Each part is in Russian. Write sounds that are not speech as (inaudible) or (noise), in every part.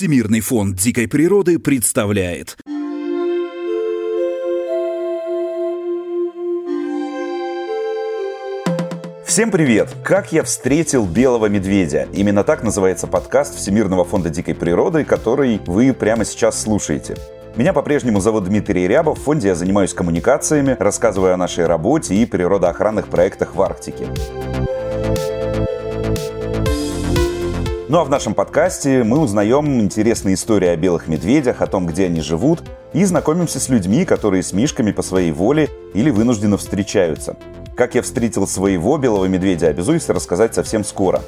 Всемирный фонд дикой природы представляет. Всем привет! Как я встретил белого медведя? Именно так называется подкаст Всемирного фонда дикой природы, который вы прямо сейчас слушаете. Меня по-прежнему зовут Дмитрий Рябов. В фонде я занимаюсь коммуникациями, рассказываю о нашей работе и природоохранных проектах в Арктике. Ну а в нашем подкасте мы узнаем интересные истории о белых медведях, о том, где они живут, и знакомимся с людьми, которые с мишками по своей воле или вынужденно встречаются. Как я встретил своего белого медведя, обязуюсь рассказать совсем скоро.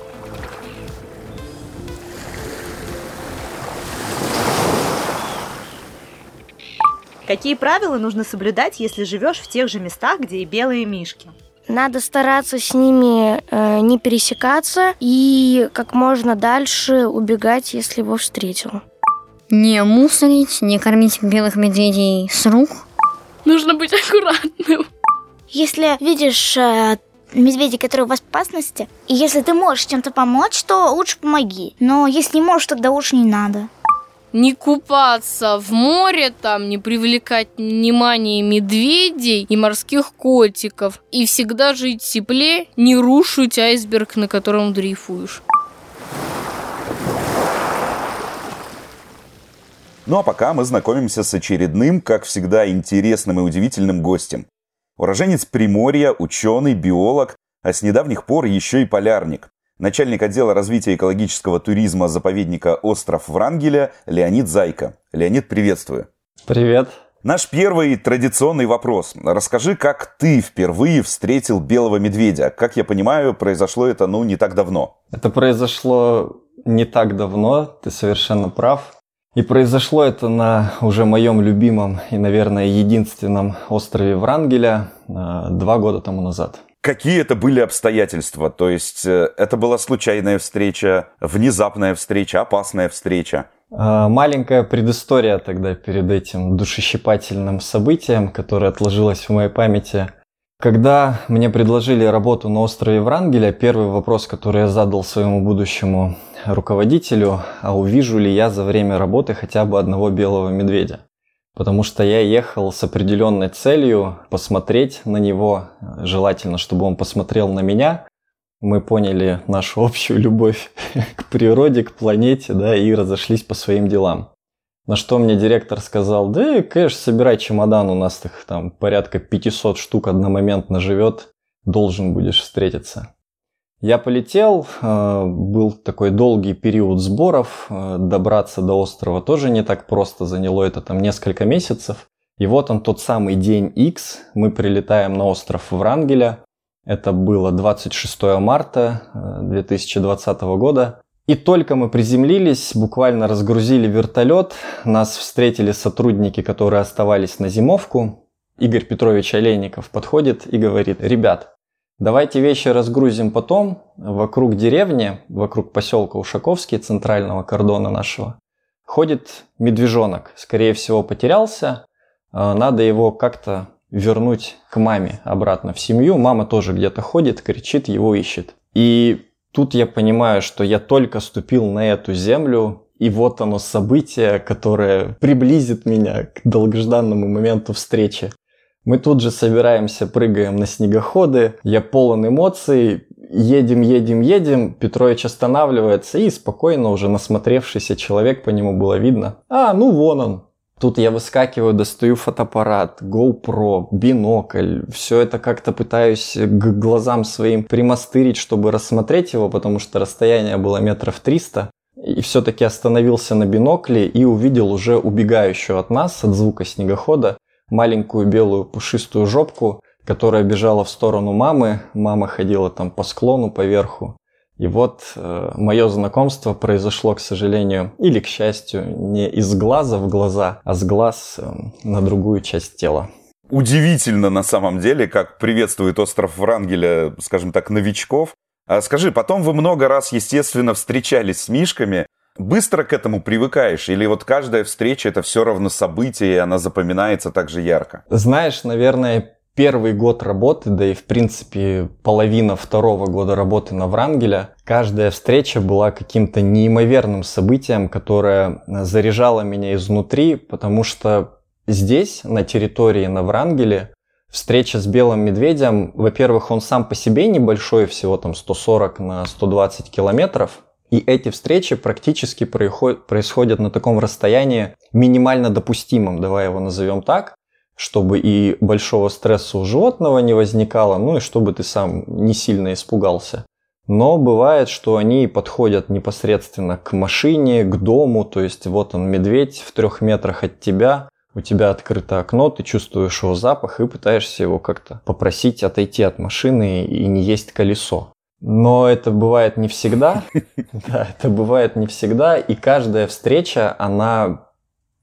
Какие правила нужно соблюдать, если живешь в тех же местах, где и белые мишки? Надо стараться с ними э, не пересекаться и как можно дальше убегать, если его встретил. Не мусорить, не кормить белых медведей с рук. Нужно быть аккуратным. Если видишь э, медведя, который в опасности, и если ты можешь чем-то помочь, то лучше помоги. Но если не можешь, тогда лучше не надо не купаться в море, там, не привлекать внимание медведей и морских котиков. И всегда жить в тепле, не рушить айсберг, на котором дрейфуешь. Ну а пока мы знакомимся с очередным, как всегда, интересным и удивительным гостем. Уроженец Приморья, ученый, биолог, а с недавних пор еще и полярник начальник отдела развития экологического туризма заповедника «Остров Врангеля» Леонид Зайко. Леонид, приветствую. Привет. Наш первый традиционный вопрос. Расскажи, как ты впервые встретил белого медведя? Как я понимаю, произошло это, ну, не так давно. Это произошло не так давно, ты совершенно прав. И произошло это на уже моем любимом и, наверное, единственном острове Врангеля э, два года тому назад. Какие это были обстоятельства? То есть э, это была случайная встреча, внезапная встреча, опасная встреча? А, маленькая предыстория тогда перед этим душещипательным событием, которое отложилось в моей памяти. Когда мне предложили работу на острове Врангеля, первый вопрос, который я задал своему будущему руководителю, а увижу ли я за время работы хотя бы одного белого медведя потому что я ехал с определенной целью посмотреть на него, желательно, чтобы он посмотрел на меня. Мы поняли нашу общую любовь (laughs) к природе, к планете, да, и разошлись по своим делам. На что мне директор сказал, да, конечно, собирай чемодан, у нас их там порядка 500 штук одномоментно живет, должен будешь встретиться. Я полетел, э, был такой долгий период сборов, э, добраться до острова тоже не так просто, заняло это там несколько месяцев. И вот он тот самый день X, мы прилетаем на остров Врангеля, это было 26 марта 2020 э, года. И только мы приземлились, буквально разгрузили вертолет, нас встретили сотрудники, которые оставались на зимовку. Игорь Петрович Олейников подходит и говорит, ребят, Давайте вещи разгрузим потом. Вокруг деревни, вокруг поселка Ушаковский, центрального кордона нашего, ходит медвежонок. Скорее всего, потерялся. А, надо его как-то вернуть к маме обратно в семью. Мама тоже где-то ходит, кричит, его ищет. И тут я понимаю, что я только ступил на эту землю, и вот оно событие, которое приблизит меня к долгожданному моменту встречи. Мы тут же собираемся, прыгаем на снегоходы. Я полон эмоций. Едем, едем, едем. Петрович останавливается и спокойно уже насмотревшийся человек, по нему было видно. А, ну вон он. Тут я выскакиваю, достаю фотоаппарат, GoPro, бинокль. Все это как-то пытаюсь к глазам своим примастырить, чтобы рассмотреть его, потому что расстояние было метров 300. И все-таки остановился на бинокле и увидел уже убегающую от нас, от звука снегохода, маленькую белую пушистую жопку, которая бежала в сторону мамы. Мама ходила там по склону, по верху. И вот э, мое знакомство произошло, к сожалению, или к счастью, не из глаза в глаза, а с глаз э, на другую часть тела. Удивительно на самом деле, как приветствует остров Врангеля, скажем так, новичков. А скажи, потом вы много раз, естественно, встречались с мишками. Быстро к этому привыкаешь? Или вот каждая встреча это все равно событие, и она запоминается так же ярко? Знаешь, наверное, первый год работы, да и в принципе половина второго года работы на Врангеля, каждая встреча была каким-то неимоверным событием, которое заряжало меня изнутри, потому что здесь, на территории на Врангеле, встреча с белым медведем, во-первых, он сам по себе небольшой, всего там 140 на 120 километров, и эти встречи практически происходят на таком расстоянии минимально допустимом, давай его назовем так, чтобы и большого стресса у животного не возникало, ну и чтобы ты сам не сильно испугался. Но бывает, что они подходят непосредственно к машине, к дому, то есть вот он медведь в трех метрах от тебя, у тебя открыто окно, ты чувствуешь его запах и пытаешься его как-то попросить отойти от машины и не есть колесо. Но это бывает не всегда. (laughs) Да, это бывает не всегда. И каждая встреча, она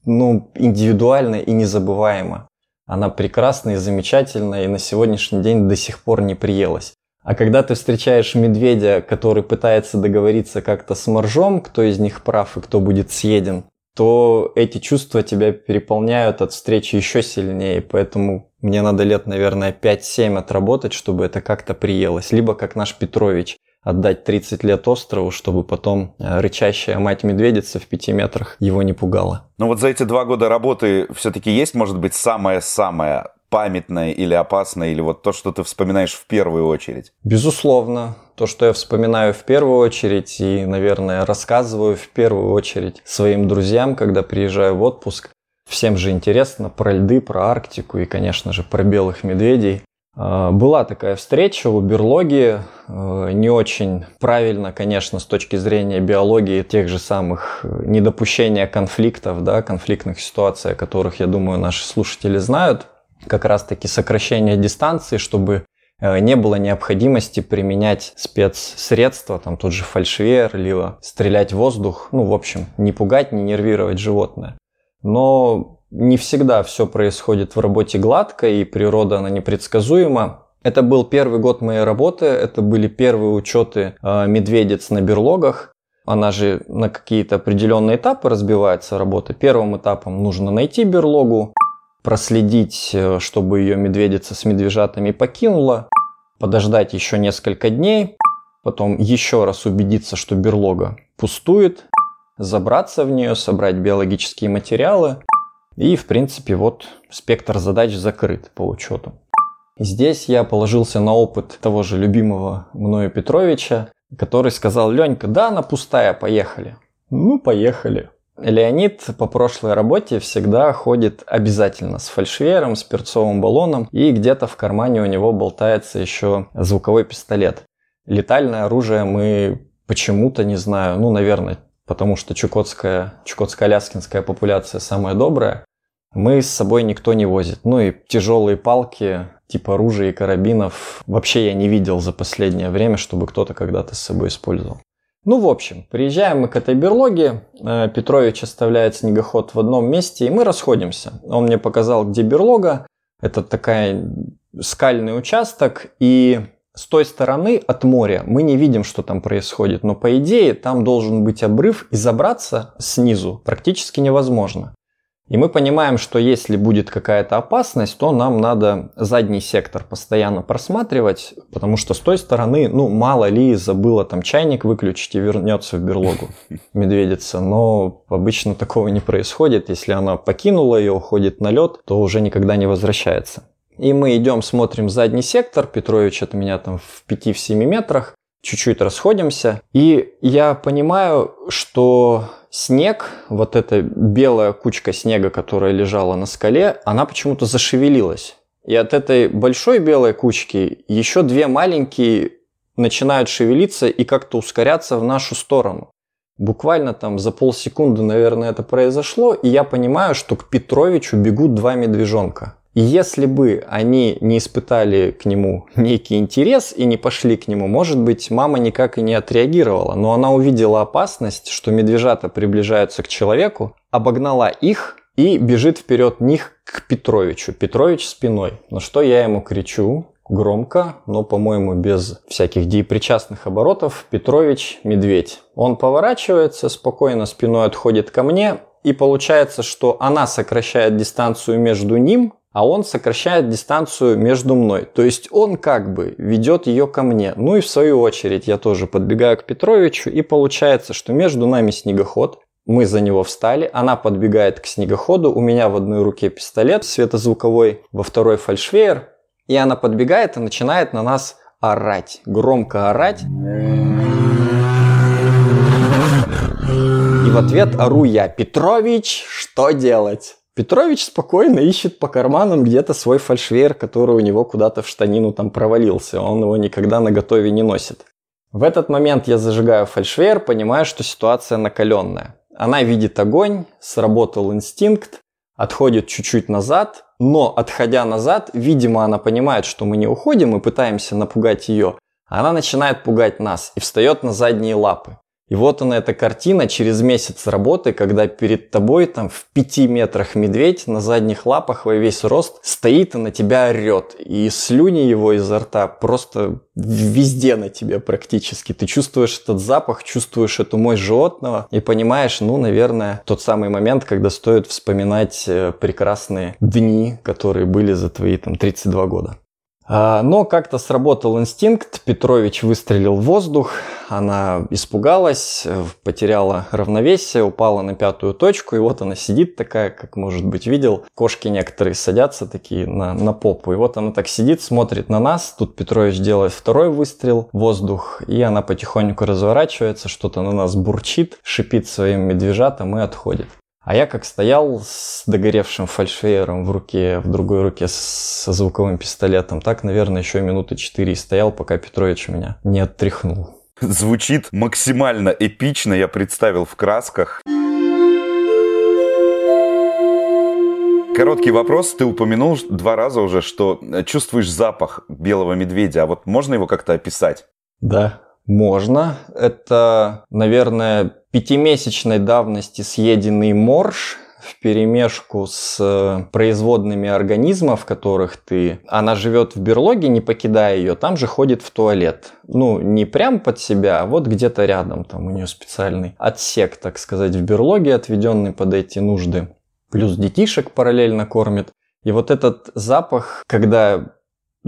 ну, индивидуальна и незабываема. Она прекрасна и замечательна, и на сегодняшний день до сих пор не приелась. А когда ты встречаешь медведя, который пытается договориться как-то с моржом, кто из них прав и кто будет съеден, то эти чувства тебя переполняют от встречи еще сильнее. Поэтому мне надо лет, наверное, 5-7 отработать, чтобы это как-то приелось. Либо как наш Петрович, отдать 30 лет острову, чтобы потом э, рычащая мать-медведица в пяти метрах его не пугала. Ну вот за эти два года работы все-таки есть, может быть, самое-самое памятное или опасное, или вот то, что ты вспоминаешь в первую очередь? Безусловно. То, что я вспоминаю в первую очередь и, наверное, рассказываю в первую очередь своим друзьям, когда приезжаю в отпуск. Всем же интересно про льды, про Арктику и, конечно же, про белых медведей. А, была такая встреча у берлоги, а, не очень правильно, конечно, с точки зрения биологии тех же самых э, недопущения конфликтов, да, конфликтных ситуаций, о которых, я думаю, наши слушатели знают как раз-таки сокращение дистанции, чтобы э, не было необходимости применять спецсредства, там тот же фальшвер, либо стрелять в воздух, ну, в общем, не пугать, не нервировать животное. Но не всегда все происходит в работе гладко, и природа, она непредсказуема. Это был первый год моей работы, это были первые учеты э, медведец на берлогах. Она же на какие-то определенные этапы разбивается работа. Первым этапом нужно найти берлогу, проследить, э, чтобы ее медведица с медвежатами покинула, подождать еще несколько дней, потом еще раз убедиться, что берлога пустует, забраться в нее, собрать биологические материалы. И, в принципе, вот спектр задач закрыт по учету. Здесь я положился на опыт того же любимого мною Петровича, который сказал, Ленька, да, она пустая, поехали. Ну, поехали. Леонид по прошлой работе всегда ходит обязательно с фальшвером, с перцовым баллоном, и где-то в кармане у него болтается еще звуковой пистолет. Летальное оружие мы почему-то, не знаю, ну, наверное, потому что чукотская, чукотско-аляскинская популяция самая добрая, мы с собой никто не возит. Ну и тяжелые палки, типа оружия и карабинов, вообще я не видел за последнее время, чтобы кто-то когда-то с собой использовал. Ну, в общем, приезжаем мы к этой берлоге, э, Петрович оставляет снегоход в одном месте, и мы расходимся. Он мне показал, где берлога, это такая скальный участок, и с той стороны от моря мы не видим, что там происходит, но по идее там должен быть обрыв, и забраться снизу практически невозможно. И мы понимаем, что если будет какая-то опасность, то нам надо задний сектор постоянно просматривать, потому что с той стороны, ну, мало ли, забыла там чайник выключить и вернется в берлогу медведица. Но обычно такого не происходит. Если она покинула ее, уходит на лед, то уже никогда не возвращается. И мы идем, смотрим задний сектор. Петрович от меня там в 5-7 метрах. Чуть-чуть расходимся. И я понимаю, что снег, вот эта белая кучка снега, которая лежала на скале, она почему-то зашевелилась. И от этой большой белой кучки еще две маленькие начинают шевелиться и как-то ускоряться в нашу сторону. Буквально там за полсекунды, наверное, это произошло, и я понимаю, что к Петровичу бегут два медвежонка. Если бы они не испытали к нему некий интерес и не пошли к нему, может быть, мама никак и не отреагировала. Но она увидела опасность, что медвежата приближаются к человеку, обогнала их и бежит вперед них к Петровичу. Петрович спиной. На что я ему кричу, громко, но, по-моему, без всяких деепричастных оборотов. Петрович – медведь. Он поворачивается, спокойно спиной отходит ко мне, и получается, что она сокращает дистанцию между ним а он сокращает дистанцию между мной. То есть он как бы ведет ее ко мне. Ну и в свою очередь я тоже подбегаю к Петровичу, и получается, что между нами снегоход, мы за него встали, она подбегает к снегоходу, у меня в одной руке пистолет светозвуковой, во второй фальшвеер, и она подбегает и начинает на нас орать, громко орать. И в ответ ору я, Петрович, что делать? Петрович спокойно ищет по карманам где-то свой фальшвейр, который у него куда-то в штанину там провалился. Он его никогда на готове не носит. В этот момент я зажигаю фальшвейр, понимаю, что ситуация накаленная. Она видит огонь, сработал инстинкт, отходит чуть-чуть назад, но отходя назад, видимо, она понимает, что мы не уходим и пытаемся напугать ее. Она начинает пугать нас и встает на задние лапы. И вот она, эта картина через месяц работы, когда перед тобой там в пяти метрах медведь на задних лапах во весь рост стоит и на тебя орет. И слюни его изо рта просто везде на тебе практически. Ты чувствуешь этот запах, чувствуешь эту мощь животного и понимаешь, ну, наверное, тот самый момент, когда стоит вспоминать э, прекрасные дни, которые были за твои там 32 года. А, но как-то сработал инстинкт, Петрович выстрелил в воздух, она испугалась, потеряла равновесие, упала на пятую точку, и вот она сидит такая, как, может быть, видел, кошки некоторые садятся такие на, на попу, и вот она так сидит, смотрит на нас, тут Петрович делает второй выстрел в воздух, и она потихоньку разворачивается, что-то на нас бурчит, шипит своим медвежатом и отходит. А я как стоял с догоревшим фальшвеером в руке, в другой руке со звуковым пистолетом, так, наверное, еще минуты четыре стоял, пока Петрович меня не оттряхнул. Звучит максимально эпично, я представил в красках. Короткий вопрос. Ты упомянул два раза уже, что чувствуешь запах белого медведя. А вот можно его как-то описать? Да, можно. Это, наверное, пятимесячной давности съеденный морж в перемешку с э, производными организмов, которых ты... Она живет в берлоге, не покидая ее, там же ходит в туалет. Ну, не прям под себя, а вот где-то рядом. Там у нее специальный отсек, так сказать, в берлоге, отведенный под эти нужды. Плюс детишек параллельно кормит. И вот этот запах, когда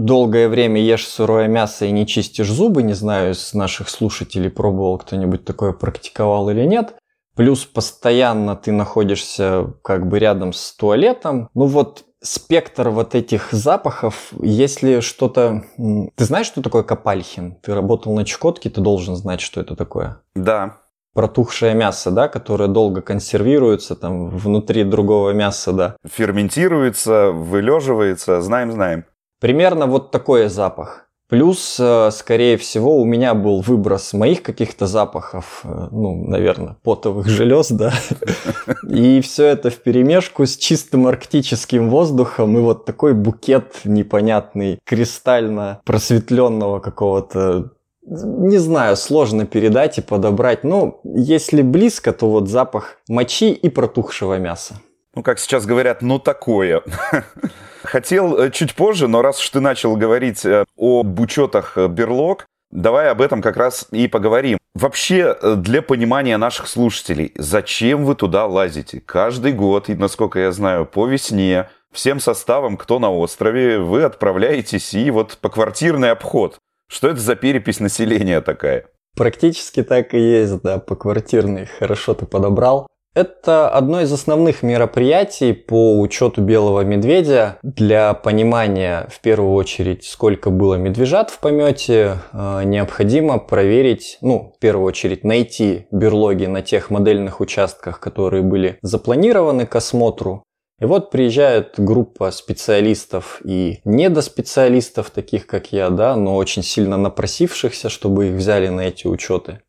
долгое время ешь сырое мясо и не чистишь зубы, не знаю, из наших слушателей пробовал кто-нибудь такое практиковал или нет, плюс постоянно ты находишься как бы рядом с туалетом, ну вот спектр вот этих запахов, если что-то... Ты знаешь, что такое капальхин? Ты работал на Чукотке, ты должен знать, что это такое. Да. Протухшее мясо, да, которое долго консервируется там внутри другого мяса, да. Ферментируется, вылеживается, знаем-знаем. Примерно вот такой запах. Плюс, э, скорее всего, у меня был выброс моих каких-то запахов, э, ну, наверное, потовых желез, да. (laughs) И все это в перемешку с чистым арктическим воздухом и вот такой букет непонятный, кристально просветленного какого-то не знаю, сложно передать и подобрать. Но если близко, то вот запах мочи и протухшего мяса. Ну, как сейчас говорят, ну такое. (laughs) Хотел э, чуть позже, но раз уж ты начал говорить э, об учетах э, берлог, давай об этом как раз и поговорим. Вообще, для понимания наших слушателей, зачем вы туда лазите? Каждый год, и, насколько я знаю, по весне, всем составом, кто на острове, вы отправляетесь и вот по квартирный обход. Что это за перепись населения такая? Практически так и есть, да, по квартирный. Хорошо ты подобрал. Это одно из основных мероприятий по учету белого медведя. Для понимания, в первую очередь, сколько было медвежат в помете, э, необходимо проверить, ну, в первую очередь, найти берлоги на тех модельных участках, которые были запланированы к осмотру. И вот приезжает группа специалистов и недоспециалистов, таких как я, да, но очень сильно напросившихся, чтобы их взяли на эти учеты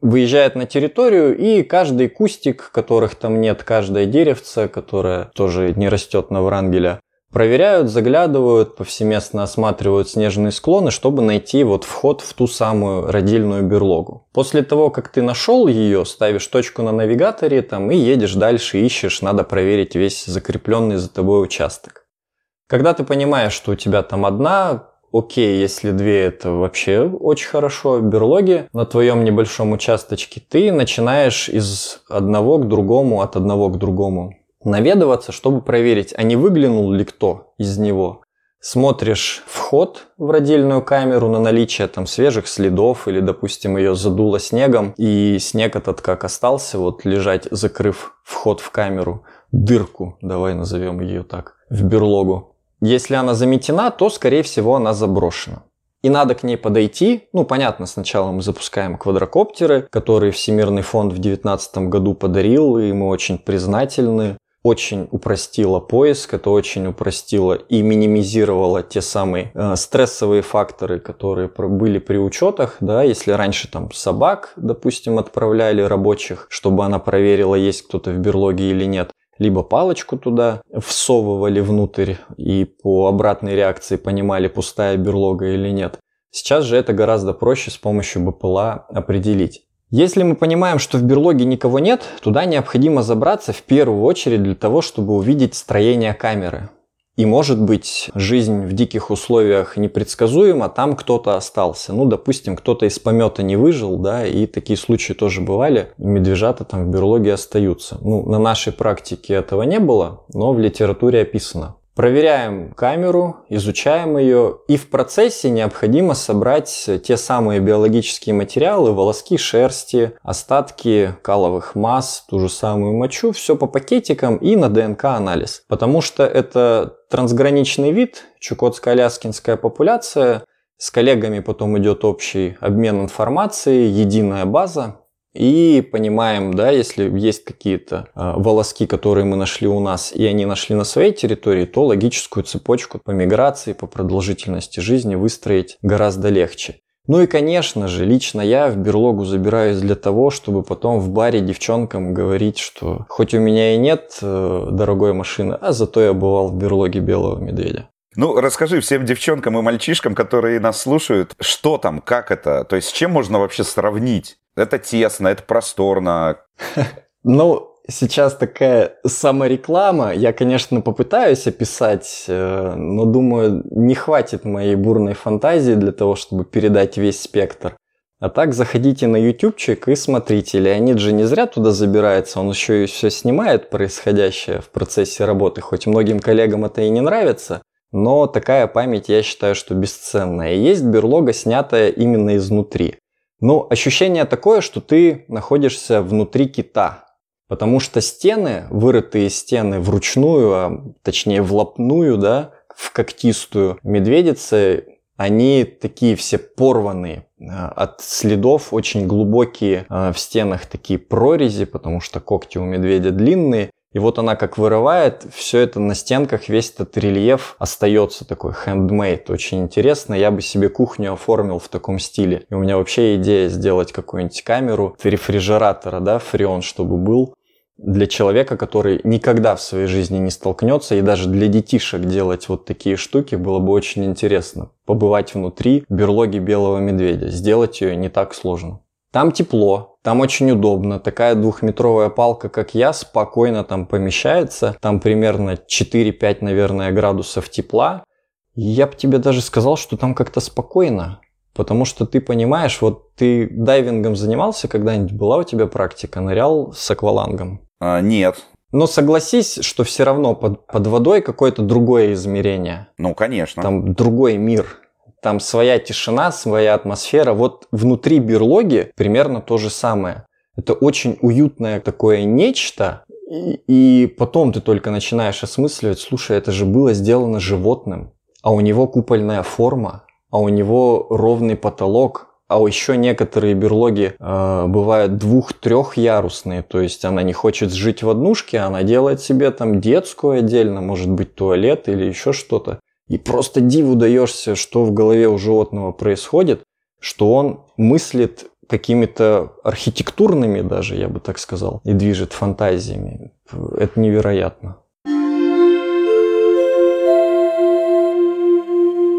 выезжает на территорию, и каждый кустик, которых там нет, каждое деревце, которое тоже не растет на Врангеля, проверяют, заглядывают, повсеместно осматривают снежные склоны, чтобы найти вот вход в ту самую родильную берлогу. После того, как ты нашел ее, ставишь точку на навигаторе там и едешь дальше, ищешь, надо проверить весь закрепленный за тобой участок. Когда ты понимаешь, что у тебя там одна Окей, если две, это вообще очень хорошо. Берлоги на твоем небольшом участочке ты начинаешь из одного к другому, от одного к другому наведываться, чтобы проверить, а не выглянул ли кто из него. Смотришь вход в родильную камеру на наличие там свежих следов или, допустим, ее задуло снегом, и снег этот как остался вот лежать, закрыв вход в камеру, дырку, давай назовем ее так, в берлогу. Если она заметена, то, скорее всего, она заброшена. И надо к ней подойти. Ну, понятно, сначала мы запускаем квадрокоптеры, которые Всемирный фонд в 2019 году подарил, и мы очень признательны очень упростило поиск, это очень упростило и минимизировало те самые э, стрессовые факторы, которые были при учетах, да, если раньше там собак, допустим, отправляли рабочих, чтобы она проверила, есть кто-то в берлоге или нет, либо палочку туда всовывали внутрь и по обратной реакции понимали, пустая берлога или нет. Сейчас же это гораздо проще с помощью БПЛА определить. Если мы понимаем, что в берлоге никого нет, туда необходимо забраться в первую очередь для того, чтобы увидеть строение камеры. И может быть жизнь в диких условиях непредсказуема, там кто-то остался. Ну, допустим, кто-то из помета не выжил, да, и такие случаи тоже бывали. Медвежата там в берлоге остаются. Ну, на нашей практике этого не было, но в литературе описано. Проверяем камеру, изучаем ее, и в процессе необходимо собрать те самые биологические материалы, волоски шерсти, остатки каловых масс, ту же самую мочу, все по пакетикам и на ДНК-анализ. Потому что это трансграничный вид, чукотско-аляскинская популяция, с коллегами потом идет общий обмен информацией, единая база, и понимаем, да, если есть какие-то э, волоски, которые мы нашли у нас, и они нашли на своей территории, то логическую цепочку по миграции, по продолжительности жизни выстроить гораздо легче. Ну и, конечно же, лично я в берлогу забираюсь для того, чтобы потом в баре девчонкам говорить, что хоть у меня и нет э, дорогой машины, а зато я бывал в берлоге белого медведя. Ну, расскажи всем девчонкам и мальчишкам, которые нас слушают, что там, как это, то есть с чем можно вообще сравнить? Это тесно, это просторно. (laughs) Ну, сейчас такая самореклама. Я, конечно, попытаюсь описать, э, но думаю, не хватит моей бурной фантазии для того, чтобы передать весь спектр. А так заходите на ютубчик и смотрите. Леонид же не зря туда забирается, он еще и все снимает происходящее в процессе работы. Хоть многим коллегам это и не нравится, но такая память, я считаю, что бесценная. И есть берлога, снятая именно изнутри. Ну, ощущение такое, что ты находишься внутри кита, потому что стены, вырытые стены вручную, а точнее в лапную, да, в когтистую медведицы, они такие все порванные а, от следов, очень глубокие а, в стенах такие прорези, потому что когти у медведя длинные. И вот она как вырывает, все это на стенках, весь этот рельеф остается такой handmade. Очень интересно, я бы себе кухню оформил в таком стиле. И у меня вообще идея сделать какую-нибудь камеру рефрижератора, да, фреон, чтобы был для человека, который никогда в своей жизни не столкнется, и даже для детишек делать вот такие штуки было бы очень интересно. Побывать внутри берлоги белого медведя, сделать ее не так сложно. Там тепло, там очень удобно. Такая двухметровая палка, как я, спокойно там помещается. Там примерно 4-5, наверное, градусов тепла. Я бы тебе даже сказал, что там как-то спокойно. Потому что ты понимаешь, вот ты дайвингом занимался когда-нибудь? Была у тебя практика? Нырял с аквалангом? А, нет. Но согласись, что все равно под, под водой какое-то другое измерение. Ну, конечно. Там другой мир там своя тишина, своя атмосфера. Вот внутри берлоги примерно то же самое. Это очень уютное такое нечто, и, и потом ты только начинаешь осмысливать, слушай, это же было сделано животным, а у него купольная форма, а у него ровный потолок, а еще некоторые берлоги э, бывают двух-трехярусные, то есть она не хочет жить в однушке, она делает себе там детскую отдельно, может быть туалет или еще что-то. И просто диву даешься, что в голове у животного происходит, что он мыслит какими-то архитектурными даже, я бы так сказал, и движет фантазиями. Это невероятно.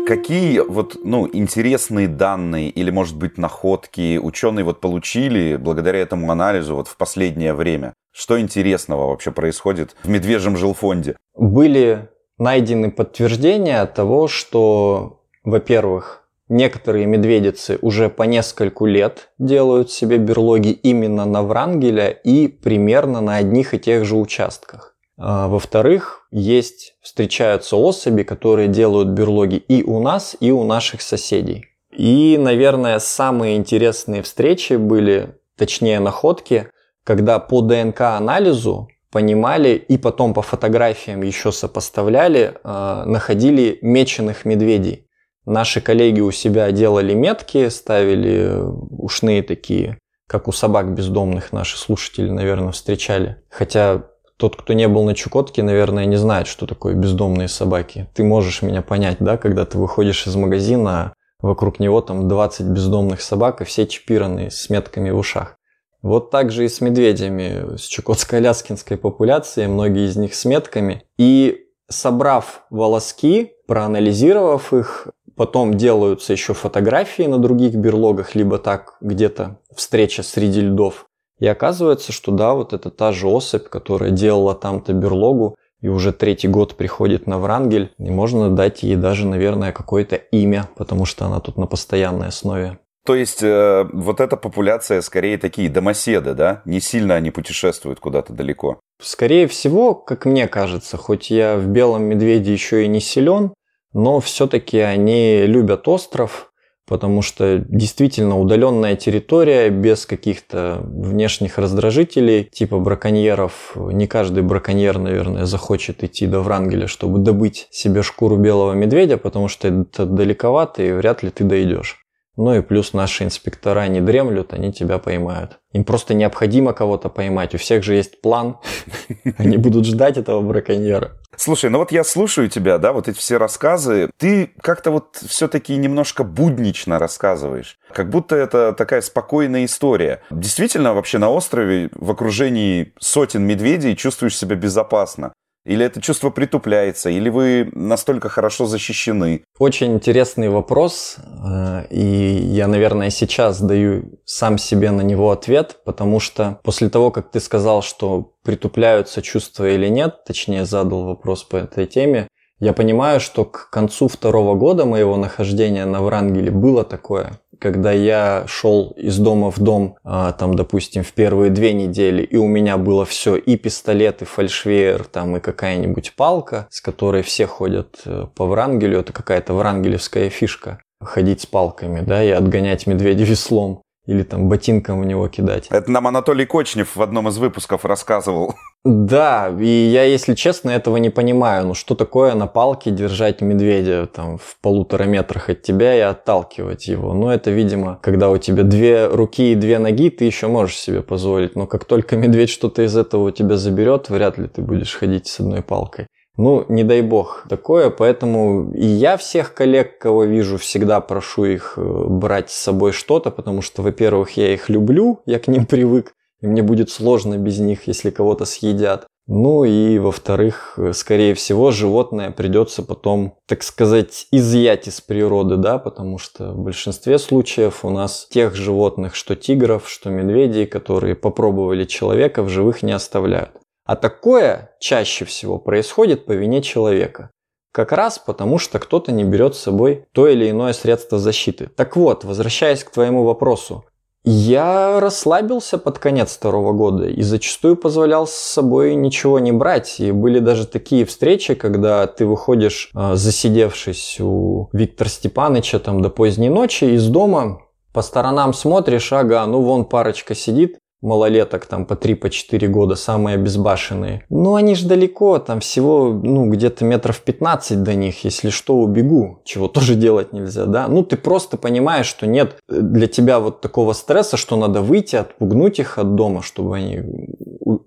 Какие вот, ну, интересные данные или, может быть, находки ученые вот получили благодаря этому анализу вот в последнее время? Что интересного вообще происходит в медвежьем жилфонде? Были найдены подтверждения того, что, во-первых, некоторые медведицы уже по нескольку лет делают себе берлоги именно на Врангеля и примерно на одних и тех же участках. А, во-вторых, есть, встречаются особи, которые делают берлоги и у нас, и у наших соседей. И, наверное, самые интересные встречи были, точнее находки, когда по ДНК-анализу понимали и потом по фотографиям еще сопоставляли, э, находили меченых медведей. Наши коллеги у себя делали метки, ставили ушные такие, как у собак бездомных наши слушатели, наверное, встречали. Хотя тот, кто не был на Чукотке, наверное, не знает, что такое бездомные собаки. Ты можешь меня понять, да, когда ты выходишь из магазина, вокруг него там 20 бездомных собак, и все чипированные с метками в ушах. Вот так же и с медведями, с чукотско-аляскинской популяцией, многие из них с метками. И собрав волоски, проанализировав их, потом делаются еще фотографии на других берлогах, либо так где-то встреча среди льдов. И оказывается, что да, вот это та же особь, которая делала там-то берлогу, и уже третий год приходит на Врангель, и можно дать ей даже, наверное, какое-то имя, потому что она тут на постоянной основе. То есть э, вот эта популяция скорее такие домоседы, да? Не сильно они путешествуют куда-то далеко. Скорее всего, как мне кажется, хоть я в белом медведе еще и не силен, но все-таки они любят остров, потому что действительно удаленная территория без каких-то внешних раздражителей, типа браконьеров. Не каждый браконьер, наверное, захочет идти до Врангеля, чтобы добыть себе шкуру белого медведя, потому что это далековато и вряд ли ты дойдешь. Ну и плюс наши инспектора не дремлют, они тебя поймают. Им просто необходимо кого-то поймать. У всех же есть план. (laughs) Они будут ждать этого браконьера. Слушай, ну вот я слушаю тебя, да, вот эти все рассказы. Ты как-то вот все-таки немножко буднично рассказываешь. Как будто это такая спокойная история. Действительно, вообще на острове в окружении сотен медведей чувствуешь себя безопасно. Или это чувство притупляется, или вы настолько хорошо защищены? Очень интересный вопрос, э, и я, наверное, сейчас даю сам себе на него ответ, потому что после того, как ты сказал, что притупляются чувства или нет, точнее задал вопрос по этой теме, я понимаю, что к концу второго года моего нахождения на Врангеле было такое когда я шел из дома в дом, а, там, допустим, в первые две недели, и у меня было все, и пистолет, и фальшвейер, там, и какая-нибудь палка, с которой все ходят э, по Врангелю, это какая-то врангелевская фишка, ходить с палками, да, и отгонять медведя веслом или там ботинком в него кидать. Это нам Анатолий Кочнев в одном из выпусков рассказывал. Да, и я, если честно, этого не понимаю. Ну что такое на палке держать медведя там в полутора метрах от тебя и отталкивать его? Ну это, видимо, когда у тебя две руки и две ноги, ты еще можешь себе позволить. Но как только медведь что-то из этого у тебя заберет, вряд ли ты будешь ходить с одной палкой. Ну, не дай бог такое, поэтому и я всех коллег, кого вижу, всегда прошу их э, брать с собой что-то, потому что, во-первых, я их люблю, я к ним (laughs) привык, и мне будет сложно без них, если кого-то съедят. Ну и, во-вторых, э, скорее всего, животное придется потом, так сказать, изъять из природы, да, потому что в большинстве случаев у нас тех животных, что тигров, что медведей, которые попробовали человека, в живых не оставляют. А такое чаще всего происходит по вине человека. Как раз потому, что кто-то не берет с собой то или иное средство защиты. Так вот, возвращаясь к твоему вопросу. Я расслабился под конец второго года и зачастую позволял с собой ничего не брать. И были даже такие встречи, когда ты выходишь, а, засидевшись у Виктора Степановича там до поздней ночи из дома, по сторонам смотришь, ага, ну вон парочка сидит, малолеток там по 3 по 4 года, самые безбашенные. Ну, они ж далеко, там всего, ну, где-то метров 15 до них, если что, убегу, чего (laughs) тоже делать нельзя, да. Ну, ты просто понимаешь, что нет для тебя вот такого стресса, что надо выйти, отпугнуть их от дома, чтобы они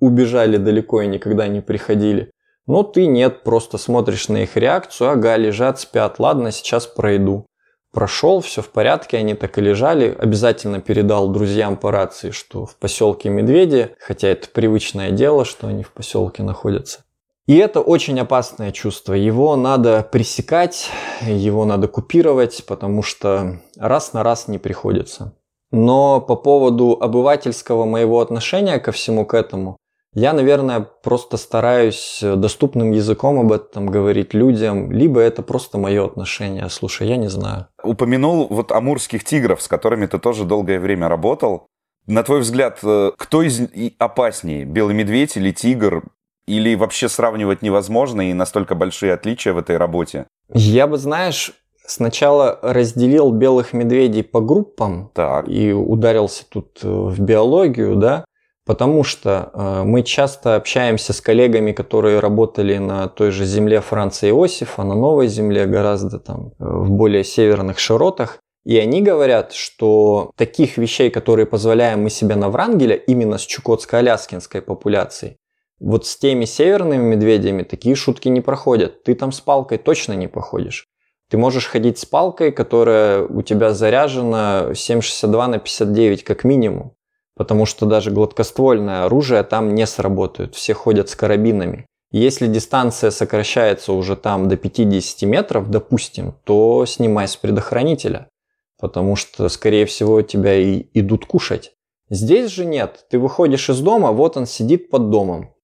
убежали далеко и никогда не приходили. Но ты нет, просто смотришь на их реакцию, ага, лежат, спят, ладно, сейчас пройду прошел, все в порядке, они так и лежали. Обязательно передал друзьям по рации, что в поселке Медведи, хотя это привычное дело, что они в поселке находятся. И это очень опасное чувство. Его надо пресекать, его надо купировать, потому что раз на раз не приходится. Но по поводу обывательского моего отношения ко всему к этому, я, наверное, просто стараюсь доступным языком об этом говорить людям, либо это просто мое отношение. Слушай, я не знаю. Упомянул вот амурских тигров, с которыми ты тоже долгое время работал. На твой взгляд, э, кто из опаснее, белый медведь или тигр? Или вообще сравнивать невозможно и настолько большие отличия в этой работе? Я бы, знаешь, сначала разделил белых медведей по группам Так. и ударился тут э, в биологию, да, потому что э, мы часто общаемся с коллегами, которые работали на той же земле Франца Иосифа, на новой земле, гораздо там э, в более северных широтах. И они говорят, что таких вещей, которые позволяем мы себе на Врангеля, именно с чукотско-аляскинской популяцией, вот с теми северными медведями такие шутки не проходят. Ты там с палкой точно не походишь. Ты можешь ходить с палкой, которая у тебя заряжена 7,62 на 59 как минимум. Потому что даже гладкоствольное оружие там не сработает. Все ходят с карабинами. Если дистанция сокращается уже там до 50 метров, допустим, то снимай с предохранителя. Потому что, скорее всего, тебя и идут кушать. Здесь же нет. Ты выходишь из дома, вот он сидит под домом.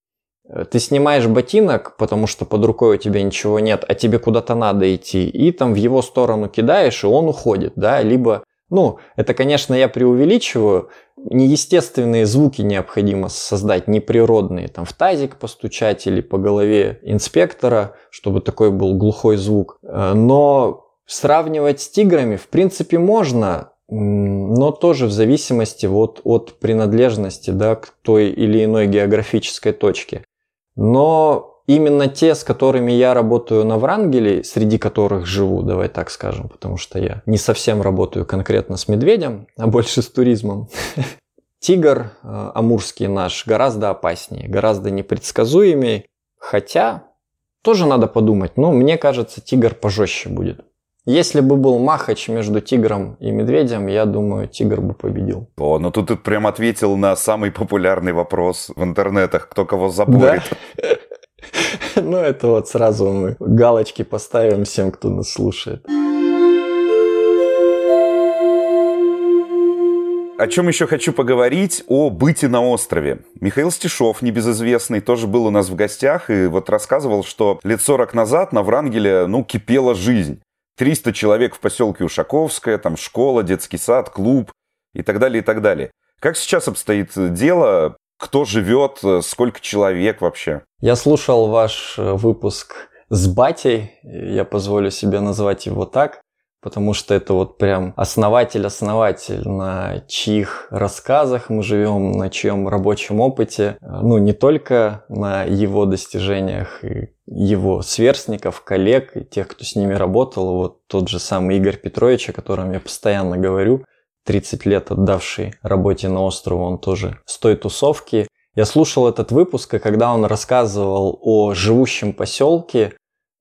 Э, Ты снимаешь ботинок, потому что под рукой у тебя ничего нет, а тебе куда-то надо идти, и там в его сторону кидаешь, и он уходит, да, либо, ну, это, конечно, я преувеличиваю, неестественные звуки необходимо создать, неприродные, там в тазик постучать или по голове инспектора, чтобы такой был глухой звук. Э, Но сравнивать с тиграми, в принципе, можно, но тоже в зависимости вот от принадлежности да, к той или иной географической точке. Но именно те, с которыми я работаю на Врангеле, среди которых живу, давай так скажем, потому что я не совсем работаю конкретно с медведем, а больше с туризмом. (laughs) Тигр э, амурский наш гораздо опаснее, гораздо непредсказуемее, хотя тоже надо подумать, но мне кажется, тигр пожестче будет. Если бы был махач между тигром и медведем, я думаю, тигр бы победил. О, ну тут ты прям ответил на самый популярный вопрос в интернетах, кто кого заборет. Ну, это вот сразу мы галочки поставим всем, кто нас слушает. О чем еще хочу поговорить? О быте на острове. Михаил Стешов, небезызвестный, тоже был у нас в гостях и вот рассказывал, что лет 40 назад на Врангеле, ну, кипела жизнь. 300 человек в поселке Ушаковское, там школа, детский сад, клуб и так далее, и так далее. Как сейчас обстоит дело? Кто живет? Сколько человек вообще? Я слушал ваш э, выпуск с батей, я позволю себе назвать его так, потому что это вот прям основатель-основатель, на чьих рассказах мы живем, на чьем рабочем опыте, ну не только на его достижениях и его сверстников, коллег и тех, кто с ними работал, вот тот же самый Игорь Петрович, о котором я постоянно говорю, 30 лет отдавший работе на острове, он тоже с той тусовки. Я слушал этот выпуск, и когда он рассказывал о живущем поселке,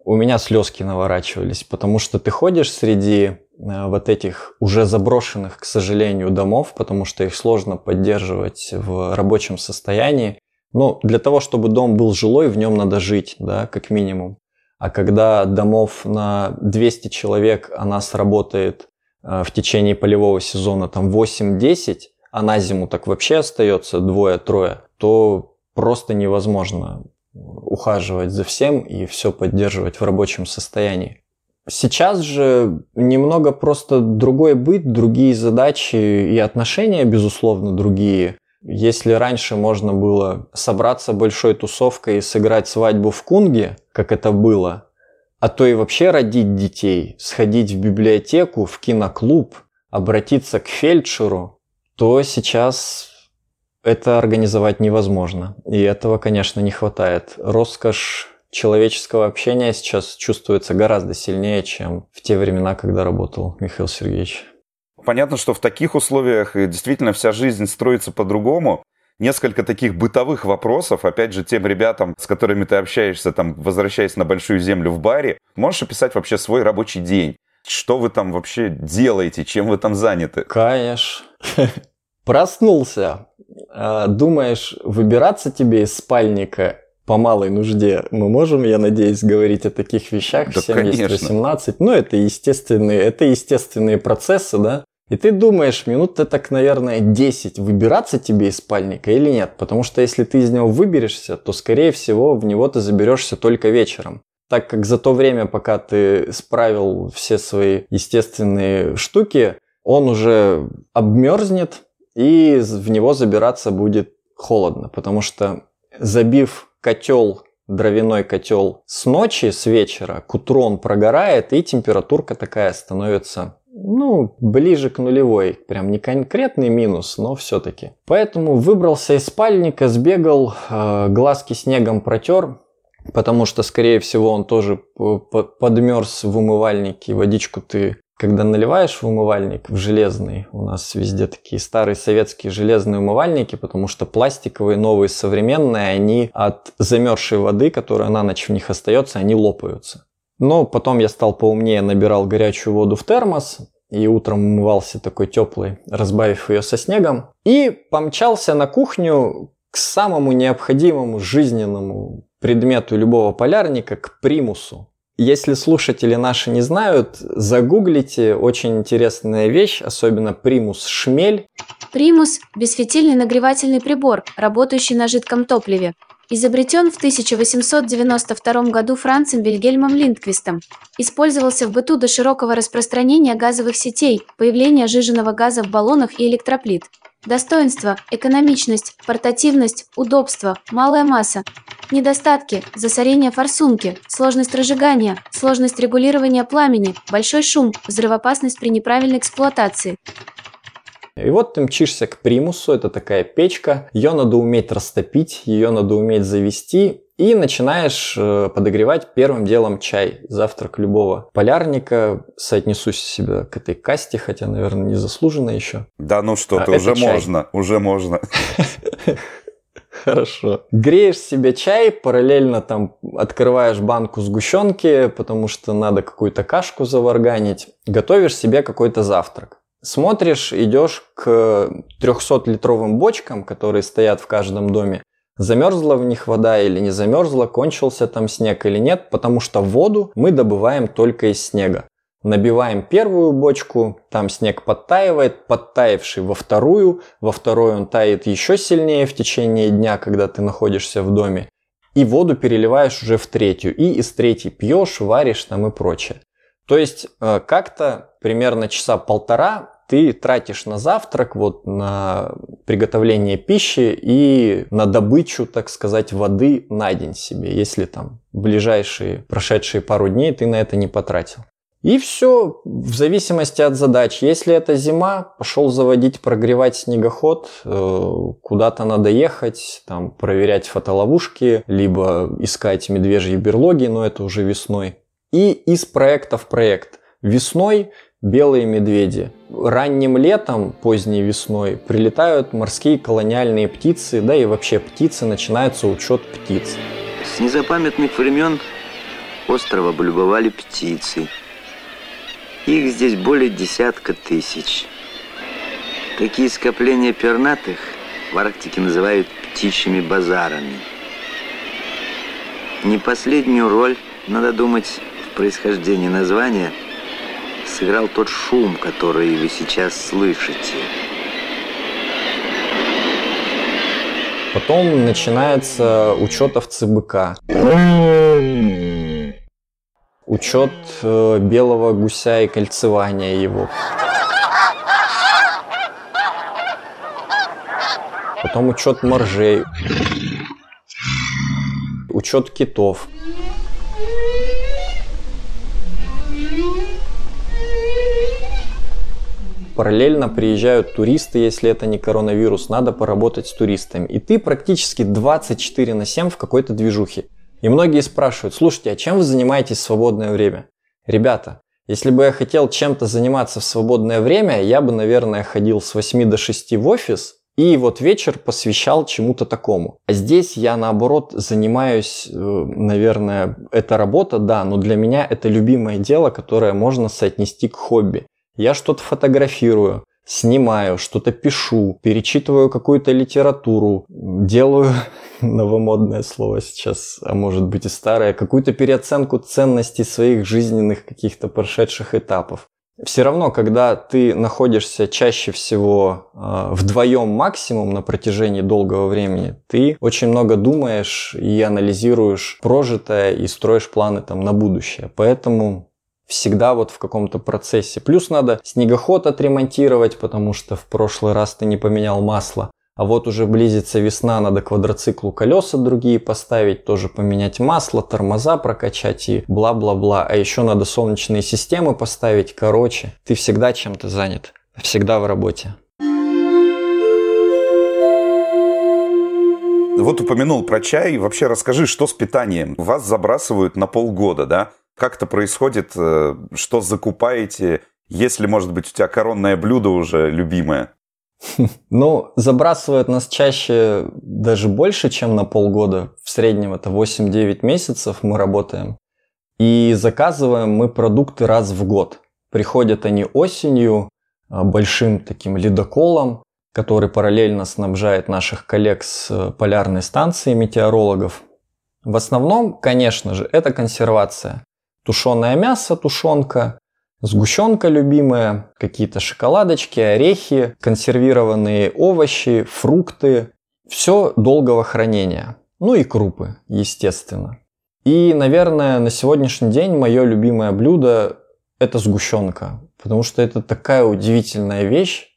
у меня слезки наворачивались, потому что ты ходишь среди э, вот этих уже заброшенных, к сожалению, домов, потому что их сложно поддерживать в рабочем состоянии. Но для того, чтобы дом был жилой, в нем надо жить, да, как минимум. А когда домов на 200 человек, она сработает э, в течение полевого сезона там 8-10, а на зиму так вообще остается двое-трое, то просто невозможно ухаживать за всем и все поддерживать в рабочем состоянии. Сейчас же немного просто другой быт, другие задачи и отношения, безусловно, другие. Если раньше можно было собраться большой тусовкой и сыграть свадьбу в Кунге, как это было, а то и вообще родить детей, сходить в библиотеку, в киноклуб, обратиться к фельдшеру, то сейчас это организовать невозможно. И этого, конечно, не хватает. Роскошь человеческого общения сейчас чувствуется гораздо сильнее, чем в те времена, когда работал Михаил Сергеевич. Понятно, что в таких условиях действительно вся жизнь строится по-другому. Несколько таких бытовых вопросов, опять же, тем ребятам, с которыми ты общаешься, там, возвращаясь на большую землю в баре, можешь описать вообще свой рабочий день? Что вы там вообще делаете? Чем вы там заняты? Конечно. (laughs) Проснулся. А, думаешь, выбираться тебе из спальника по малой нужде мы можем, я надеюсь, говорить о таких вещах да, в 70-18. Ну, это естественные, это естественные процессы, да? И ты думаешь, минут так, наверное, 10 выбираться тебе из спальника или нет. Потому что если ты из него выберешься, то, скорее всего, в него ты заберешься только вечером. Так как за то время, пока ты справил все свои естественные штуки, он уже обмерзнет, и в него забираться будет холодно. Потому что забив котел дровяной котел с ночи, с вечера, к утру он прогорает, и температурка такая становится ну, ближе к нулевой. Прям не конкретный минус, но все-таки. Поэтому выбрался из спальника, сбегал, э, глазки снегом протер, потому что, скорее всего, он тоже подмерз в умывальнике. Водичку ты когда наливаешь в умывальник, в железный, у нас везде такие старые советские железные умывальники, потому что пластиковые, новые, современные, они от замерзшей воды, которая на ночь в них остается, они лопаются. Но потом я стал поумнее, набирал горячую воду в термос, и утром умывался такой теплый, разбавив ее со снегом. И помчался на кухню к самому необходимому жизненному предмету любого полярника, к примусу. Если слушатели наши не знают, загуглите, очень интересная вещь, особенно примус шмель. Примус – бесфитильный нагревательный прибор, работающий на жидком топливе. Изобретен в 1892 году Францем Вильгельмом Линдквистом. Использовался в быту до широкого распространения газовых сетей, появления жиженного газа в баллонах и электроплит. Достоинства – экономичность, портативность, удобство, малая масса. Недостатки – засорение форсунки, сложность разжигания, сложность регулирования пламени, большой шум, взрывоопасность при неправильной эксплуатации. И вот ты мчишься к примусу, это такая печка, ее надо уметь растопить, ее надо уметь завести, и начинаешь э, подогревать первым делом чай, завтрак любого полярника. Соотнесусь себя к этой касте, хотя, наверное, не заслуженно еще. Да ну что ты, а, уже можно, уже можно. (laughs) Хорошо. Греешь себе чай, параллельно там открываешь банку сгущенки, потому что надо какую-то кашку заварганить. Готовишь себе какой-то завтрак. Смотришь, идешь к 300-литровым бочкам, которые стоят в каждом доме. Замерзла в них вода или не замерзла, кончился там снег или нет, потому что воду мы добываем только из снега. Набиваем первую бочку, там снег подтаивает, подтаявший во вторую, во второй он тает еще сильнее в течение дня, когда ты находишься в доме. И воду переливаешь уже в третью, и из третьей пьешь, варишь там и прочее. То есть э, как-то примерно часа полтора ты тратишь на завтрак, вот на приготовление пищи и на добычу, так сказать, воды на день себе, если там ближайшие прошедшие пару дней ты на это не потратил. И все, в зависимости от задач. Если это зима, пошел заводить, прогревать снегоход, э, куда-то надо ехать, там проверять фотоловушки, либо искать медвежьи берлоги, но это уже весной. И из проекта в проект. Весной белые медведи. Ранним летом, поздней весной, прилетают морские колониальные птицы, да и вообще птицы, начинается учет птиц. С незапамятных времен острова облюбовали птицы. Их здесь более десятка тысяч. Такие скопления пернатых в Арктике называют птичьими базарами. Не последнюю роль, надо думать, происхождении названия сыграл тот шум, который вы сейчас слышите. Потом начинается учет овцы быка. Учет э, белого гуся и кольцевания его. Потом учет моржей. Учет китов. Параллельно приезжают туристы, если это не коронавирус, надо поработать с туристами. И ты практически 24 на 7 в какой-то движухе. И многие спрашивают, слушайте, а чем вы занимаетесь в свободное время? Ребята, если бы я хотел чем-то заниматься в свободное время, я бы, наверное, ходил с 8 до 6 в офис, и вот вечер посвящал чему-то такому. А здесь я наоборот занимаюсь, э, наверное, это работа, да, но для меня это любимое дело, которое можно соотнести к хобби. Я что-то фотографирую, снимаю, что-то пишу, перечитываю какую-то литературу, делаю (laughs) новомодное слово сейчас, а может быть и старое, какую-то переоценку ценностей своих жизненных каких-то прошедших этапов. Все равно, когда ты находишься чаще всего э, вдвоем максимум на протяжении долгого времени, ты очень много думаешь и анализируешь прожитое и строишь планы там на будущее. Поэтому всегда вот в каком-то процессе. Плюс надо снегоход отремонтировать, потому что в прошлый раз ты не поменял масло. А вот уже близится весна, надо квадроциклу колеса другие поставить, тоже поменять масло, тормоза прокачать и бла-бла-бла. А еще надо солнечные системы поставить. Короче, ты всегда чем-то занят, всегда в работе. Вот упомянул про чай. Вообще расскажи, что с питанием? Вас забрасывают на полгода, да? Как это происходит? Э, что закупаете? Если, может быть, у тебя коронное блюдо уже любимое? (laughs) Ну, забрасывают нас чаще даже больше, чем на полгода. В среднем это 8-9 месяцев мы работаем. И заказываем мы продукты раз в год. Приходят они осенью а, большим таким ледоколом, который параллельно снабжает наших коллег с э, полярной станцией метеорологов. В основном, конечно же, это консервация. Тушеное мясо, тушенка, Сгущенка любимая, какие-то шоколадочки, орехи, консервированные овощи, фрукты. Все долгого хранения. Ну и крупы, естественно. И, наверное, на сегодняшний день мое любимое блюдо – это сгущенка. Потому что это такая удивительная вещь.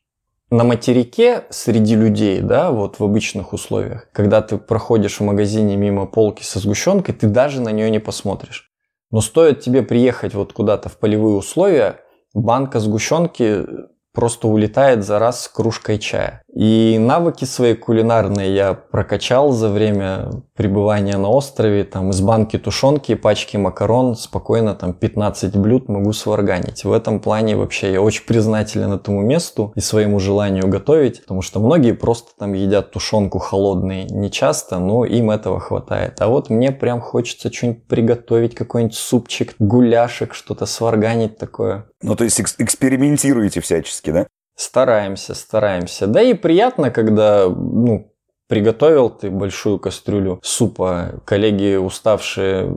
На материке среди людей, да, вот в обычных условиях, когда ты проходишь в магазине мимо полки со сгущенкой, ты даже на нее не посмотришь. Но стоит тебе приехать вот куда-то в полевые условия, банка сгущенки просто улетает за раз с кружкой чая. И навыки свои кулинарные я прокачал за время пребывания на острове. Там из банки тушенки, пачки макарон спокойно там 15 блюд могу сварганить. В этом плане вообще я очень признателен этому месту и своему желанию готовить, потому что многие просто там едят тушенку холодной не часто, но им этого хватает. А вот мне прям хочется что-нибудь приготовить, какой-нибудь супчик, гуляшек, что-то сварганить такое. Ну, то есть экспериментируете всячески, да? Стараемся, стараемся. Да и приятно, когда, ну, приготовил ты большую кастрюлю супа, коллеги уставшие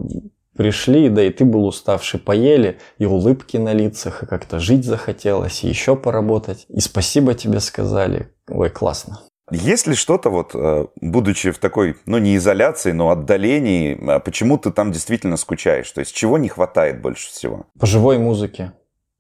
пришли, да и ты был уставший, поели, и улыбки на лицах, и как-то жить захотелось, и еще поработать, и спасибо тебе сказали. Ой, классно. Есть ли что-то, вот, э, будучи в такой, ну, не изоляции, но отдалении, а почему ты там действительно скучаешь? То есть, чего не хватает больше всего? По живой музыке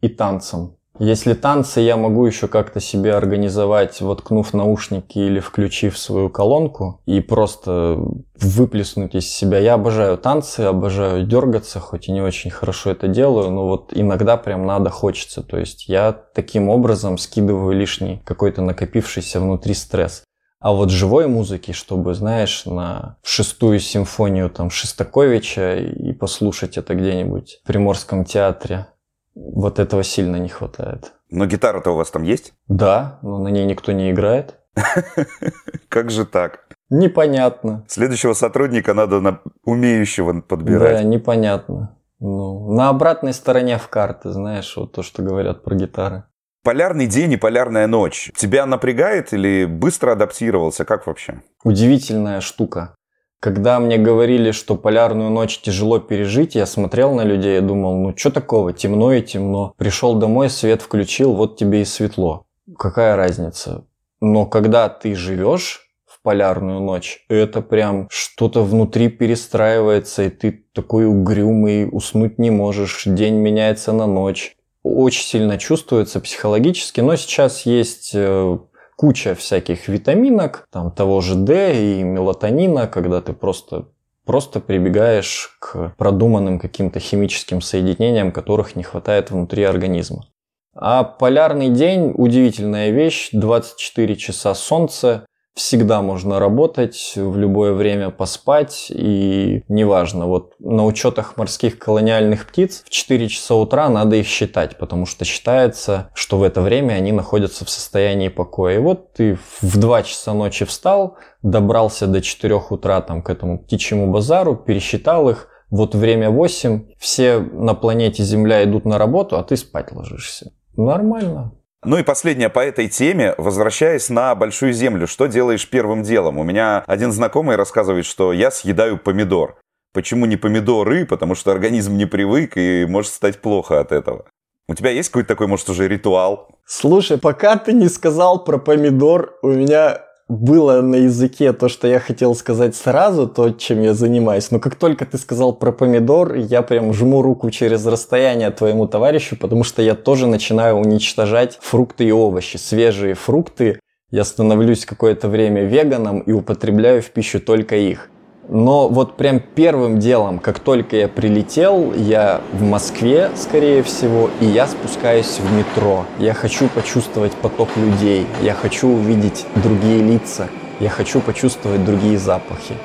и танцам. Если танцы я могу еще как-то себе организовать, воткнув наушники или включив свою колонку и просто выплеснуть из себя. Я обожаю танцы, обожаю дергаться, хоть и не очень хорошо это делаю, но вот иногда прям надо, хочется. То есть я таким образом скидываю лишний какой-то накопившийся внутри стресс. А вот живой музыки, чтобы, знаешь, на шестую симфонию там Шестаковича и послушать это где-нибудь в Приморском театре, вот этого сильно не хватает. Но гитара-то у вас там есть? Да, но на ней никто не играет. (laughs) Как же так? Непонятно. Следующего сотрудника надо на умеющего подбирать. Да, непонятно. Ну, на обратной стороне в карты, знаешь, вот то, что говорят про гитары. Полярный день и полярная ночь. Тебя напрягает или быстро адаптировался? Как вообще? Удивительная штука. Когда мне говорили, что полярную ночь тяжело пережить, я смотрел на людей и думал, ну что такого, темно и темно. Пришел домой, свет включил, вот тебе и светло. Какая разница? Но когда ты живешь в полярную ночь, это прям что-то внутри перестраивается, и ты такой угрюмый, уснуть не можешь, день меняется на ночь. Очень сильно чувствуется психологически, но сейчас есть э, куча всяких витаминок, там того же D и мелатонина, когда ты просто просто прибегаешь к продуманным каким-то химическим соединениям, которых не хватает внутри организма. А полярный день – удивительная вещь, 24 часа солнца, всегда можно работать, в любое время поспать, и неважно, вот на учетах морских колониальных птиц в 4 часа утра надо их считать, потому что считается, что в это время они находятся в состоянии покоя. И вот ты в 2 часа ночи встал, добрался до 4 утра там к этому птичьему базару, пересчитал их, вот время 8, все на планете Земля идут на работу, а ты спать ложишься. Нормально. Ну и последнее по этой теме, возвращаясь на Большую Землю, что делаешь первым делом? У меня один знакомый рассказывает, что я съедаю помидор. Почему не помидоры? Потому что организм не привык и может стать плохо от этого. У тебя есть какой-то такой, может, уже ритуал? Слушай, пока ты не сказал про помидор, у меня было на языке то, что я хотел сказать сразу, то, чем я занимаюсь. Но как только ты сказал про помидор, я прям жму руку через расстояние твоему товарищу, потому что я тоже начинаю уничтожать фрукты и овощи. Свежие фрукты Я становлюсь какое-то время веганом и употребляю в пищу только их. Но вот прям первым делом, как только я прилетел, я в Москве, скорее всего, и я спускаюсь в метро. Я хочу почувствовать поток людей, я хочу увидеть другие лица, я хочу почувствовать другие запахи.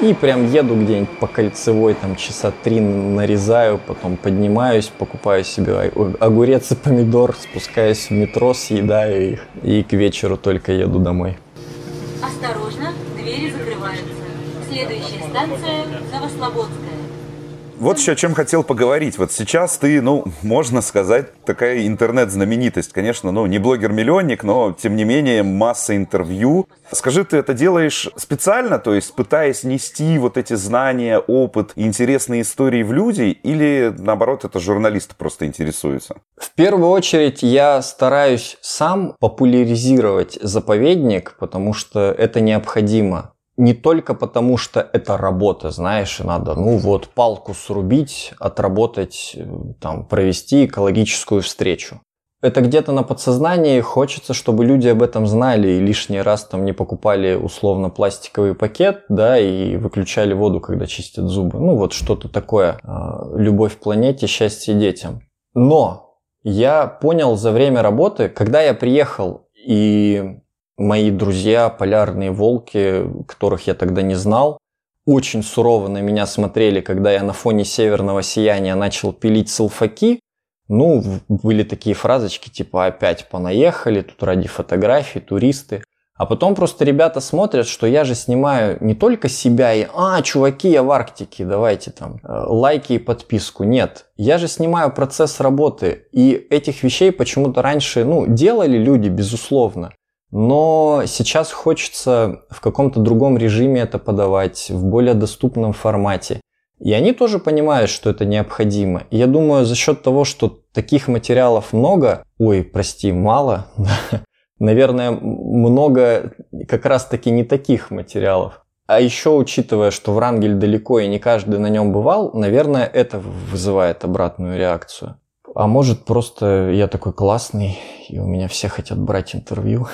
И прям еду где-нибудь по кольцевой, там часа три нарезаю, потом поднимаюсь, покупаю себе огурец и помидор, спускаюсь в метро, съедаю их и к вечеру только еду домой. Осторожно. Следующая станция Новослободская. Вот еще о чем хотел поговорить. Вот сейчас ты, ну, можно сказать, такая интернет-знаменитость. Конечно, ну, не блогер-миллионник, но, тем не менее, масса интервью. Скажи, ты это делаешь специально, то есть пытаясь нести вот эти знания, опыт, интересные истории в люди, или, наоборот, это журналисты просто интересуются? В первую очередь я стараюсь сам популяризировать заповедник, потому что это необходимо не только потому, что это работа, знаешь, и надо, ну вот, палку срубить, отработать, э, там, провести экологическую встречу. Это где-то на подсознании хочется, чтобы люди об этом знали и лишний раз там не покупали условно пластиковый пакет, да, и выключали воду, когда чистят зубы. Ну вот что-то такое. А, любовь к планете, счастье детям. Но я понял за время работы, когда я приехал и мои друзья, полярные волки, которых я тогда не знал, очень сурово на меня смотрели, когда я на фоне северного сияния начал пилить салфаки. Ну, были такие фразочки типа «опять понаехали, тут ради фотографий, туристы». А потом просто ребята смотрят, что я же снимаю не только себя и «А, чуваки, я в Арктике, давайте там э, лайки и подписку». Нет, я же снимаю процесс работы. И этих вещей почему-то раньше, ну, делали люди, безусловно. Но сейчас хочется в каком-то другом режиме это подавать, в более доступном формате. И они тоже понимают, что это необходимо. Я думаю, за счет того, что таких материалов много, ой, прости, мало, (laughs) наверное, много как раз-таки не таких материалов. А еще учитывая, что Врангель далеко и не каждый на нем бывал, наверное, это вызывает обратную реакцию. А может, просто я такой классный, и у меня все хотят брать интервью.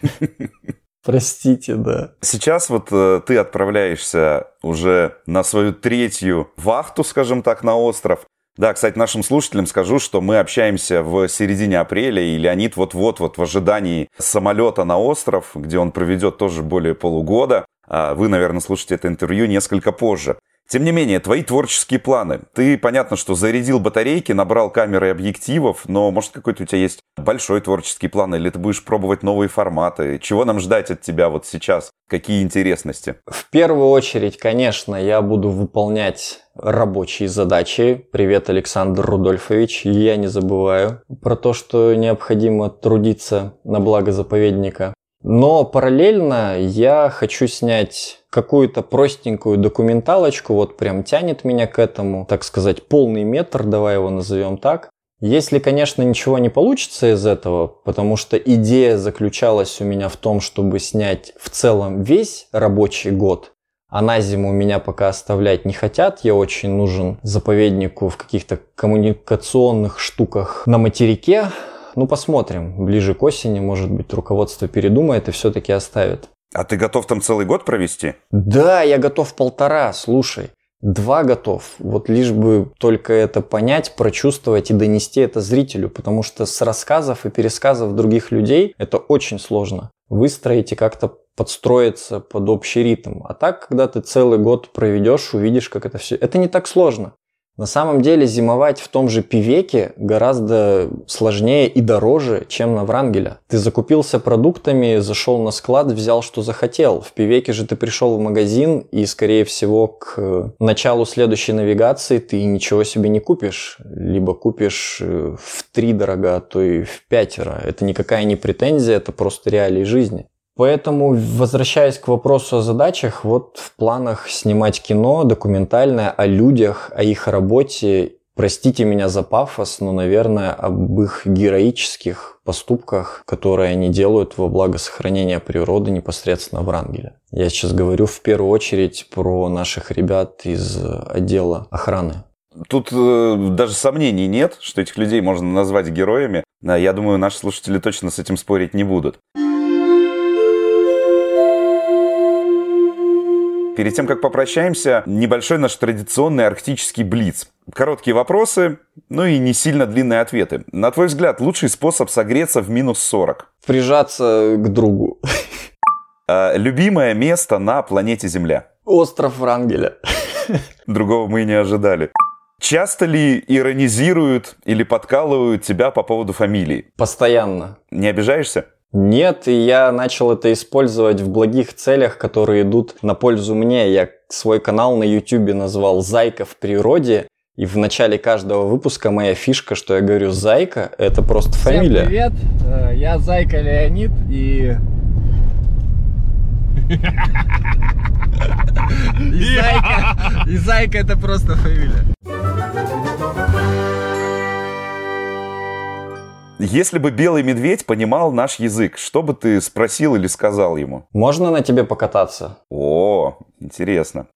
(laughs) Простите, да. Сейчас вот э, ты отправляешься уже на свою третью вахту, скажем так, на остров. Да, кстати, нашим слушателям скажу, что мы общаемся в середине апреля, и Леонид вот-вот вот в ожидании самолета на остров, где он проведет тоже более полугода. А вы, наверное, слушаете это интервью несколько позже. Тем не менее, твои творческие планы. Ты, понятно, что зарядил батарейки, набрал камеры и объективов, но, может, какой-то у тебя есть большой творческий план, или ты будешь пробовать новые форматы? Чего нам ждать от тебя вот сейчас? Какие интересности? В первую очередь, конечно, я буду выполнять рабочие задачи. Привет, Александр Рудольфович. Я не забываю про то, что необходимо трудиться на благо заповедника. Но параллельно я хочу снять какую-то простенькую документалочку, вот прям тянет меня к этому, так сказать, полный метр, давай его назовем так. Если, конечно, ничего не получится из этого, потому что идея заключалась у меня в том, чтобы снять в целом весь рабочий год, а на зиму меня пока оставлять не хотят, я очень нужен заповеднику в каких-то коммуникационных штуках на материке, ну, посмотрим. Ближе к осени, может быть, руководство передумает и все-таки оставит. А ты готов там целый год провести? Да, я готов полтора, слушай. Два готов. Вот лишь бы только это понять, прочувствовать и донести это зрителю, потому что с рассказов и пересказов других людей это очень сложно. Выстроить и как-то подстроиться под общий ритм. А так, когда ты целый год проведешь, увидишь, как это все... Это не так сложно. На самом деле зимовать в том же Пивеке гораздо сложнее и дороже, чем на Врангеля. Ты закупился продуктами, зашел на склад, взял, что захотел. В Пивеке же ты пришел в магазин, и, скорее всего, к началу следующей навигации ты ничего себе не купишь. Либо купишь э, в три дорога, а то и в пятеро. Это никакая не претензия, это просто реалии жизни. Поэтому, возвращаясь к вопросу о задачах, вот в планах снимать кино документальное о людях, о их работе. Простите меня за пафос, но, наверное, об их героических поступках, которые они делают во благо сохранения природы непосредственно в Рангеле. Я сейчас говорю в первую очередь про наших ребят из отдела охраны. Тут э, даже сомнений нет, что этих людей можно назвать героями. Я думаю, наши слушатели точно с этим спорить не будут. Перед тем, как попрощаемся, небольшой наш традиционный арктический блиц. Короткие вопросы, ну и не сильно длинные ответы. На твой взгляд, лучший способ согреться в минус 40? Прижаться к другу. А, любимое место на планете Земля? Остров Врангеля. Другого мы и не ожидали. Часто ли иронизируют или подкалывают тебя по поводу фамилии? Постоянно. Не обижаешься? Нет, и я начал это использовать в благих целях, которые идут на пользу мне. Я свой канал на YouTube назвал «Зайка в природе», и в начале каждого выпуска моя фишка, что я говорю «Зайка» — это просто фамилия. Всем привет, э, я Зайка Леонид, и... (laughs) И Зайка, и Зайка это просто фамилия. Если бы белый медведь понимал наш язык, что бы ты спросил или сказал ему? Можно на тебе покататься? О, интересно.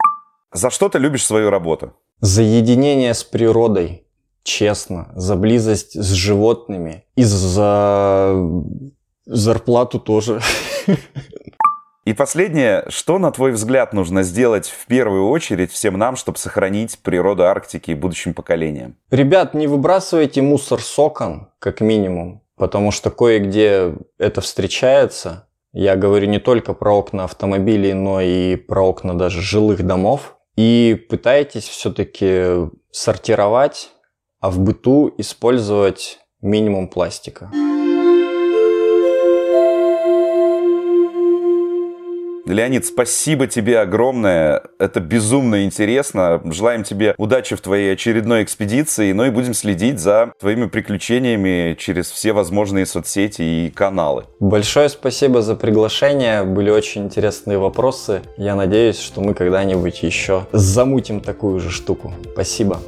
За что ты любишь свою работу? За единение с природой, честно, за близость с животными и за зарплату тоже. (laughs) И последнее, что, на твой взгляд, нужно сделать в первую очередь всем нам, чтобы сохранить природу Арктики будущим поколениям? Ребят, не выбрасывайте мусор с окон, как минимум, потому что кое-где это встречается. Я говорю не только про окна автомобилей, но и про окна даже жилых домов. И пытайтесь все-таки сортировать, а в быту использовать минимум пластика. Леонид, спасибо тебе огромное. Это безумно интересно. Желаем тебе удачи в твоей очередной экспедиции. Ну и будем следить за твоими приключениями через все возможные соцсети и каналы. Большое спасибо за приглашение. Были очень интересные вопросы. Я надеюсь, что мы когда-нибудь еще замутим такую же штуку. Спасибо.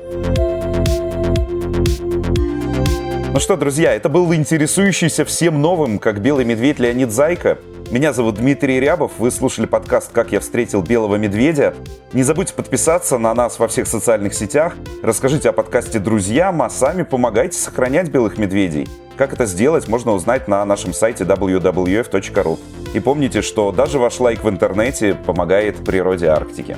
Ну что, друзья, это был интересующийся всем новым, как белый медведь Леонид Зайка. Меня зовут Дмитрий Рябов, вы слушали подкаст «Как я встретил белого медведя». Не забудьте подписаться на нас во всех социальных сетях, расскажите о подкасте друзьям, а сами помогайте сохранять белых медведей. Как это сделать, можно узнать на нашем сайте www.ru. И помните, что даже ваш лайк в интернете помогает природе Арктики.